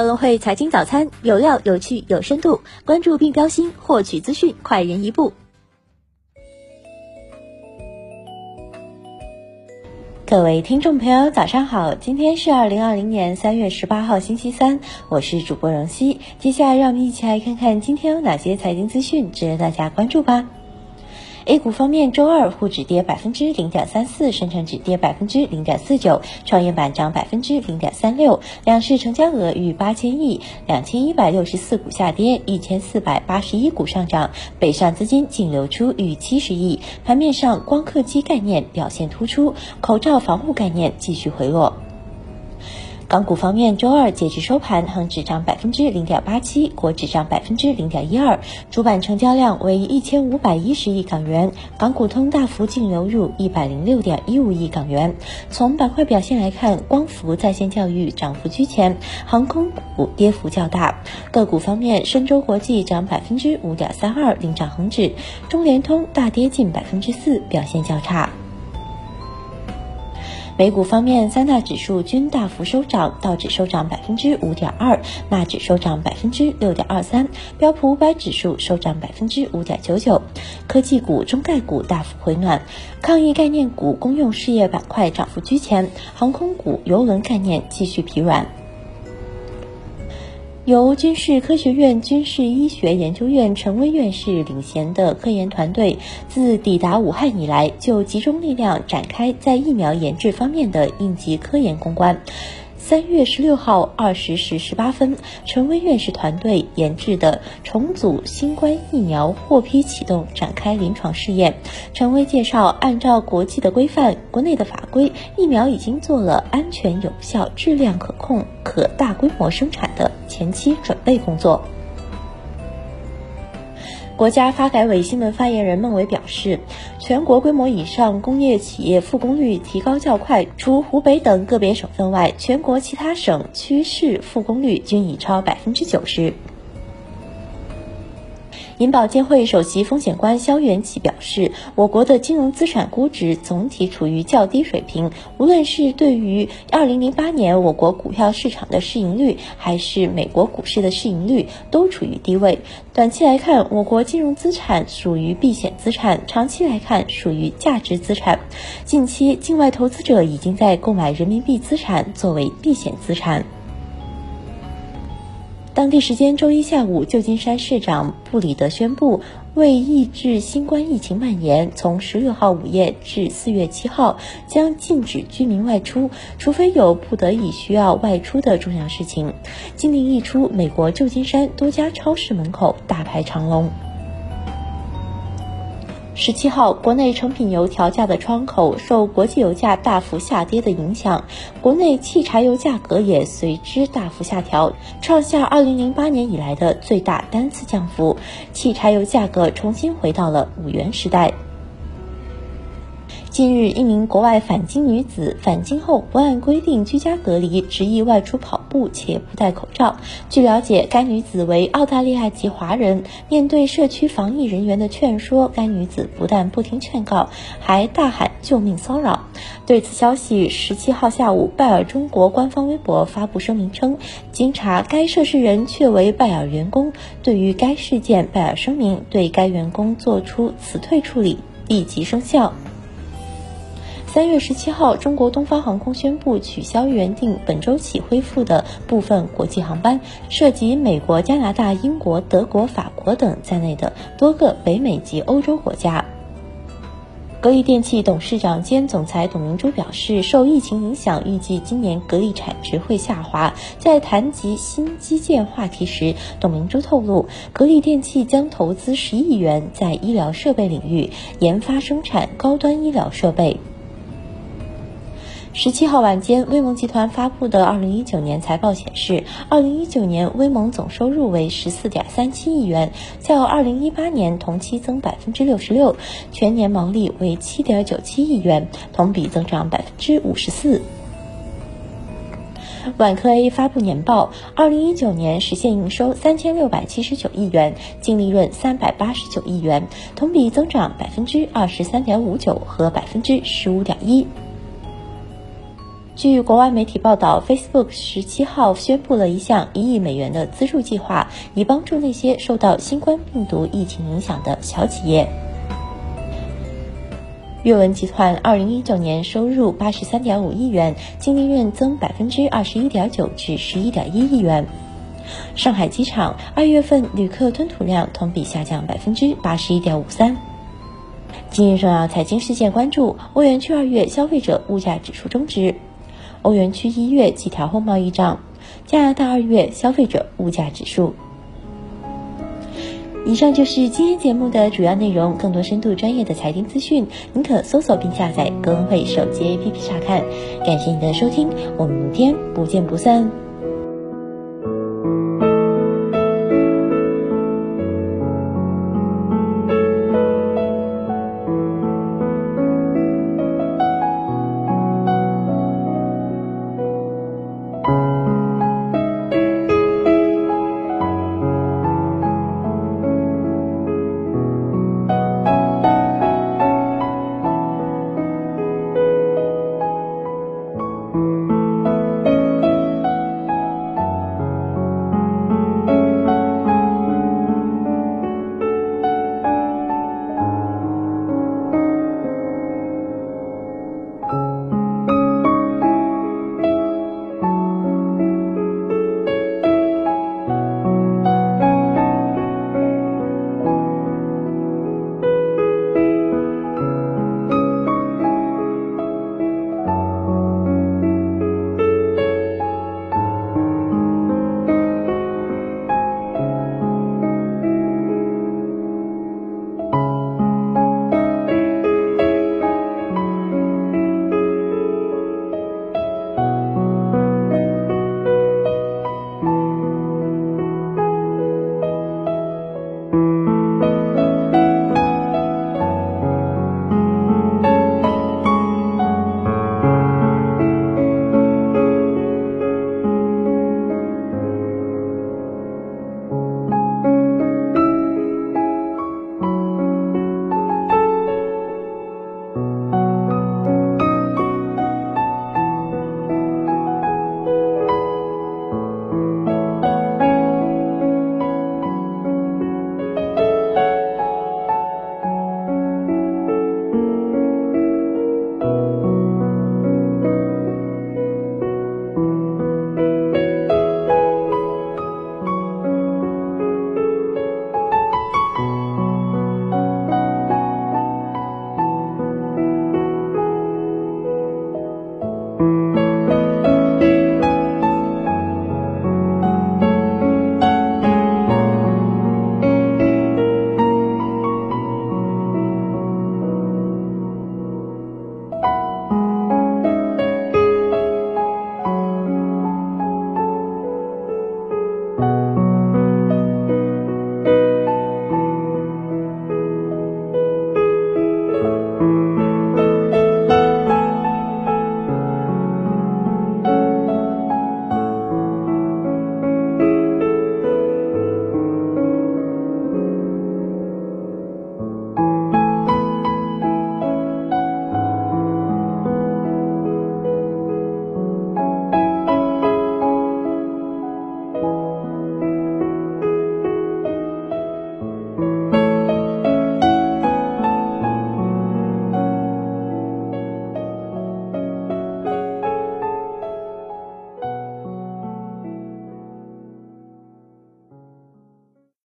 高隆汇财经早餐有料、有趣、有深度，关注并标新，获取资讯快人一步。各位听众朋友，早上好！今天是二零二零年三月十八号，星期三，我是主播荣熙。接下来，让我们一起来看看今天有哪些财经资讯值得大家关注吧。A 股方面，周二沪指跌百分之零点三四，深成指跌百分之零点四九，创业板涨百分之零点三六。两市成交额逾八千亿，两千一百六十四股下跌，一千四百八十一股上涨，北上资金净流出逾七十亿。盘面上，光刻机概念表现突出，口罩防护概念继续回落。港股方面，周二截至收盘，恒指涨百分之零点八七，国指涨百分之零点一二，主板成交量为一千五百一十亿港元，港股通大幅净流入一百零六点一五亿港元。从板块表现来看，光伏、在线教育涨幅居前，航空股跌幅较大。个股方面，深州国际涨百分之五点三二，领涨恒指；中联通大跌近百分之四，表现较差。美股方面，三大指数均大幅收涨，道指收涨百分之五点二，纳指收涨百分之六点二三，标普五百指数收涨百分之五点九九。科技股、中概股大幅回暖，抗疫概念股、公用事业板块涨幅居前，航空股、邮轮概念继续疲软。由军事科学院军事医学研究院陈薇院士领衔的科研团队，自抵达武汉以来，就集中力量展开在疫苗研制方面的应急科研攻关。三月十六号二十时十八分，陈薇院士团队研制的重组新冠疫苗获批启动，展开临床试验。陈薇介绍，按照国际的规范、国内的法规，疫苗已经做了安全有效、质量可控、可大规模生产的前期准备工作。国家发改委新闻发言人孟伟表示，全国规模以上工业企业复工率提高较快，除湖北等个别省份外，全国其他省区市复工率均已超百分之九十。银保监会首席风险官肖元起表示，我国的金融资产估值总体处于较低水平，无论是对于2008年我国股票市场的市盈率，还是美国股市的市盈率，都处于低位。短期来看，我国金融资产属于避险资产；长期来看，属于价值资产。近期，境外投资者已经在购买人民币资产作为避险资产。当地时间周一下午，旧金山市长布里德宣布，为抑制新冠疫情蔓延，从十六号午夜至四月七号，将禁止居民外出，除非有不得已需要外出的重要事情。禁令一出，美国旧金山多家超市门口大排长龙。十七号，国内成品油调价的窗口受国际油价大幅下跌的影响，国内汽柴油价格也随之大幅下调，创下二零零八年以来的最大单次降幅，汽柴油价格重新回到了五元时代。近日，一名国外返京女子返京后不按规定居家隔离，执意外出跑步且不戴口罩。据了解，该女子为澳大利亚籍华人。面对社区防疫人员的劝说，该女子不但不听劝告，还大喊救命骚扰。对此消息，十七号下午，拜耳中国官方微博发布声明称，经查，该涉事人确为拜耳员工。对于该事件，拜耳声明对该员工作出辞退处理，立即生效。三月十七号，中国东方航空宣布取消原定本周起恢复的部分国际航班，涉及美国、加拿大、英国、德国、法国等在内的多个北美及欧洲国家。格力电器董事长兼总裁董明珠表示，受疫情影响，预计今年格力产值会下滑。在谈及新基建话题时，董明珠透露，格力电器将投资十亿元在医疗设备领域研发生产高端医疗设备。十七号晚间，威盟集团发布的二零一九年财报显示，二零一九年威盟总收入为十四点三七亿元，较二零一八年同期增百分之六十六，全年毛利为七点九七亿元，同比增长百分之五十四。万科 A 发布年报，二零一九年实现营收三千六百七十九亿元，净利润三百八十九亿元，同比增长百分之二十三点五九和百分之十五点一。据国外媒体报道，Facebook 十七号宣布了一项一亿美元的资助计划，以帮助那些受到新冠病毒疫情影响的小企业。阅文集团二零一九年收入八十三点五亿元，净利润增百分之二十一点九至十一点一亿元。上海机场二月份旅客吞吐量同比下降百分之八十一点五三。今日重要财经事件关注：欧元区二月消费者物价指数终值；欧元区一月季调后贸易账；加拿大二月消费者物价指数。以上就是今天节目的主要内容。更多深度专业的财经资讯，您可搜索并下载“格恩汇手机 APP 查看。感谢您的收听，我们明天不见不散。